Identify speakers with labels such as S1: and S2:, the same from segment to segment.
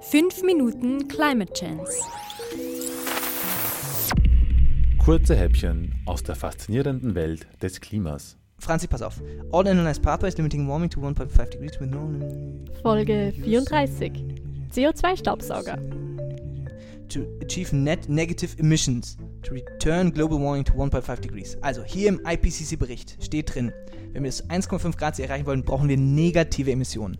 S1: 5 Minuten Climate Chance.
S2: Kurze Häppchen aus der faszinierenden Welt des Klimas.
S3: Franzi, pass auf. All analyzed pathways limiting warming to 1.5 degrees with no...
S4: Folge 34. CO2-Staubsauger.
S3: To achieve net negative emissions. To return global warming to 1.5 degrees. Also hier im IPCC-Bericht steht drin, wenn wir das 1,5 Grad Ziel erreichen wollen, brauchen wir negative Emissionen.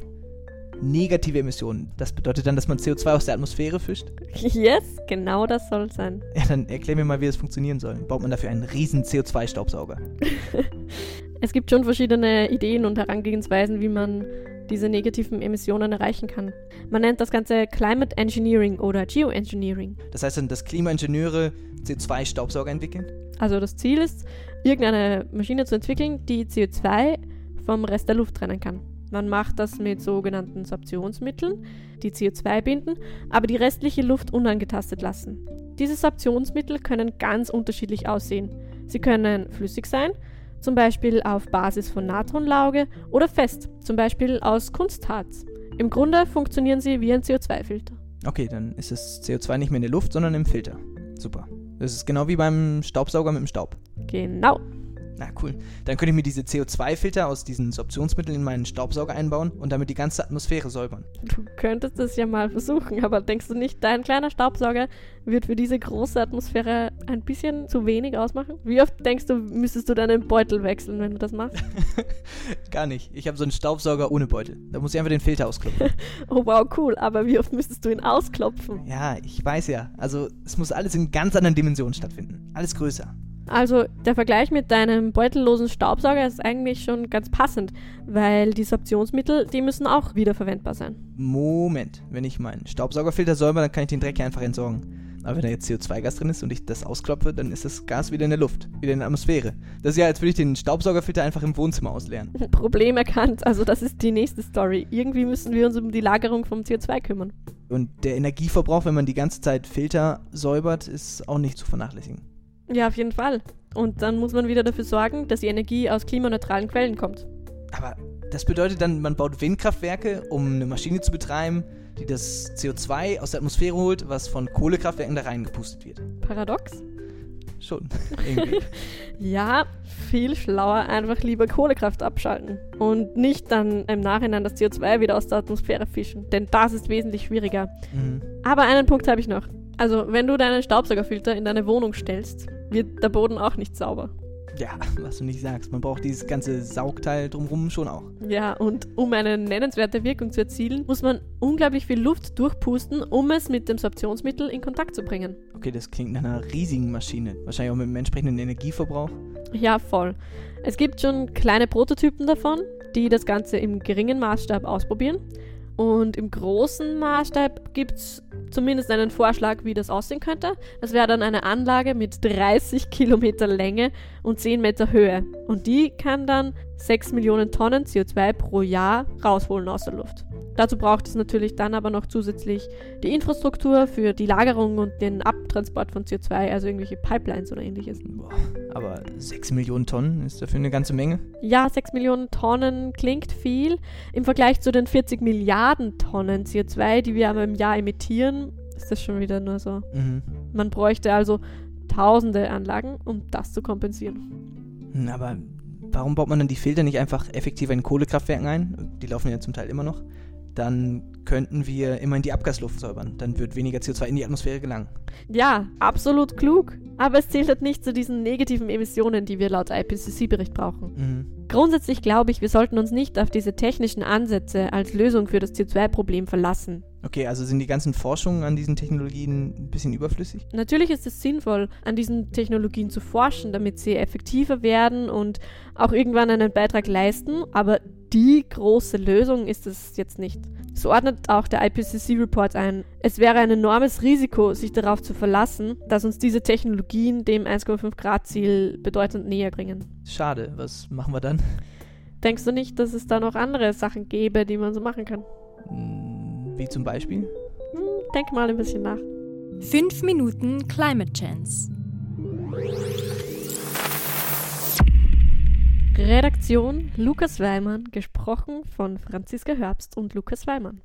S3: Negative Emissionen. Das bedeutet dann, dass man CO2 aus der Atmosphäre fischt?
S4: Yes, genau das soll es sein.
S3: Ja, dann erklär mir mal, wie das funktionieren soll. Baut man dafür einen riesen CO2-Staubsauger?
S4: Es gibt schon verschiedene Ideen und Herangehensweisen, wie man diese negativen Emissionen erreichen kann. Man nennt das Ganze Climate Engineering oder Geoengineering.
S3: Das heißt dann, dass Klimaingenieure CO2-Staubsauger entwickeln?
S4: Also das Ziel ist, irgendeine Maschine zu entwickeln, die CO2 vom Rest der Luft trennen kann. Man macht das mit sogenannten Sorptionsmitteln, die CO2 binden, aber die restliche Luft unangetastet lassen. Diese Sorptionsmittel können ganz unterschiedlich aussehen. Sie können flüssig sein, zum Beispiel auf Basis von Natronlauge, oder fest, zum Beispiel aus Kunstharz. Im Grunde funktionieren sie wie ein CO2-Filter.
S3: Okay, dann ist das CO2 nicht mehr in der Luft, sondern im Filter. Super. Das ist genau wie beim Staubsauger mit dem Staub.
S4: Genau.
S3: Na cool. Dann könnte ich mir diese CO2-Filter aus diesen Sorptionsmitteln in meinen Staubsauger einbauen und damit die ganze Atmosphäre säubern.
S4: Du könntest es ja mal versuchen, aber denkst du nicht, dein kleiner Staubsauger wird für diese große Atmosphäre ein bisschen zu wenig ausmachen? Wie oft denkst du, müsstest du deinen Beutel wechseln, wenn du das machst?
S3: Gar nicht. Ich habe so einen Staubsauger ohne Beutel. Da muss ich einfach den Filter ausklopfen.
S4: oh wow, cool. Aber wie oft müsstest du ihn ausklopfen?
S3: ja, ich weiß ja. Also es muss alles in ganz anderen Dimensionen stattfinden. Alles größer.
S4: Also der Vergleich mit deinem beutellosen Staubsauger ist eigentlich schon ganz passend, weil die Sorptionsmittel, die müssen auch wiederverwendbar sein.
S3: Moment. Wenn ich meinen Staubsaugerfilter säuber, dann kann ich den Dreck ja einfach entsorgen. Aber wenn da jetzt CO2-Gas drin ist und ich das ausklopfe, dann ist das Gas wieder in der Luft, wieder in der Atmosphäre. Das ist ja, als würde ich den Staubsaugerfilter einfach im Wohnzimmer ausleeren.
S4: Problem erkannt, also das ist die nächste Story. Irgendwie müssen wir uns um die Lagerung vom CO2 kümmern.
S3: Und der Energieverbrauch, wenn man die ganze Zeit Filter säubert, ist auch nicht zu vernachlässigen.
S4: Ja, auf jeden Fall. Und dann muss man wieder dafür sorgen, dass die Energie aus klimaneutralen Quellen kommt.
S3: Aber das bedeutet dann, man baut Windkraftwerke, um eine Maschine zu betreiben, die das CO2 aus der Atmosphäre holt, was von Kohlekraftwerken da reingepustet wird.
S4: Paradox?
S3: Schon.
S4: Ja, viel schlauer einfach lieber Kohlekraft abschalten und nicht dann im Nachhinein das CO2 wieder aus der Atmosphäre fischen, denn das ist wesentlich schwieriger.
S3: mhm.
S4: Aber einen Punkt habe ich noch. Also, wenn du deinen Staubsaugerfilter in deine Wohnung stellst, wird der Boden auch nicht sauber.
S3: Ja, was du nicht sagst. Man braucht dieses ganze Saugteil drumherum schon auch.
S4: Ja, und um eine nennenswerte Wirkung zu erzielen, muss man unglaublich viel Luft durchpusten, um es mit dem Sorptionsmittel in Kontakt zu bringen.
S3: Okay, das klingt nach einer riesigen Maschine. Wahrscheinlich auch mit einem entsprechenden Energieverbrauch.
S4: Ja, voll. Es gibt schon kleine Prototypen davon, die das Ganze im geringen Maßstab ausprobieren. Und im großen Maßstab gibt es zumindest einen Vorschlag, wie das aussehen könnte. Das wäre dann eine Anlage mit 30 Kilometer Länge und 10 Meter Höhe. Und die kann dann 6 Millionen Tonnen CO2 pro Jahr rausholen aus der Luft. Dazu braucht es natürlich dann aber noch zusätzlich die Infrastruktur für die Lagerung und den Abtransport von CO2, also irgendwelche Pipelines oder ähnliches.
S3: Boah, aber 6 Millionen Tonnen ist dafür eine ganze Menge.
S4: Ja, 6 Millionen Tonnen klingt viel. Im Vergleich zu den 40 Milliarden Tonnen CO2, die wir aber im Jahr emittieren, ist das schon wieder nur so.
S3: Mhm.
S4: Man bräuchte also tausende Anlagen, um das zu kompensieren.
S3: Hm, Aber warum baut man dann die Filter nicht einfach effektiver in Kohlekraftwerken ein? Die laufen ja zum Teil immer noch. Dann könnten wir immerhin die Abgasluft säubern. Dann wird weniger CO2 in die Atmosphäre gelangen.
S4: Ja, absolut klug. Aber es zählt halt nicht zu diesen negativen Emissionen, die wir laut IPCC-Bericht brauchen.
S3: Mhm.
S4: Grundsätzlich glaube ich, wir sollten uns nicht auf diese technischen Ansätze als Lösung für das CO2-Problem verlassen.
S3: Okay, also sind die ganzen Forschungen an diesen Technologien ein bisschen überflüssig?
S4: Natürlich ist es sinnvoll, an diesen Technologien zu forschen, damit sie effektiver werden und auch irgendwann einen Beitrag leisten, aber die große Lösung ist es jetzt nicht. So ordnet auch der IPCC-Report ein. Es wäre ein enormes Risiko, sich darauf zu verlassen, dass uns diese Technologien dem 1,5 Grad-Ziel bedeutend näher bringen.
S3: Schade, was machen wir dann?
S4: Denkst du nicht, dass es da noch andere Sachen gäbe, die man so machen kann?
S3: Hm, Wie zum Beispiel?
S4: Hm, denk mal ein bisschen nach.
S1: 5 Minuten Climate Chance.
S4: Redaktion Lukas Weimann, gesprochen von Franziska Herbst und Lukas Weimann.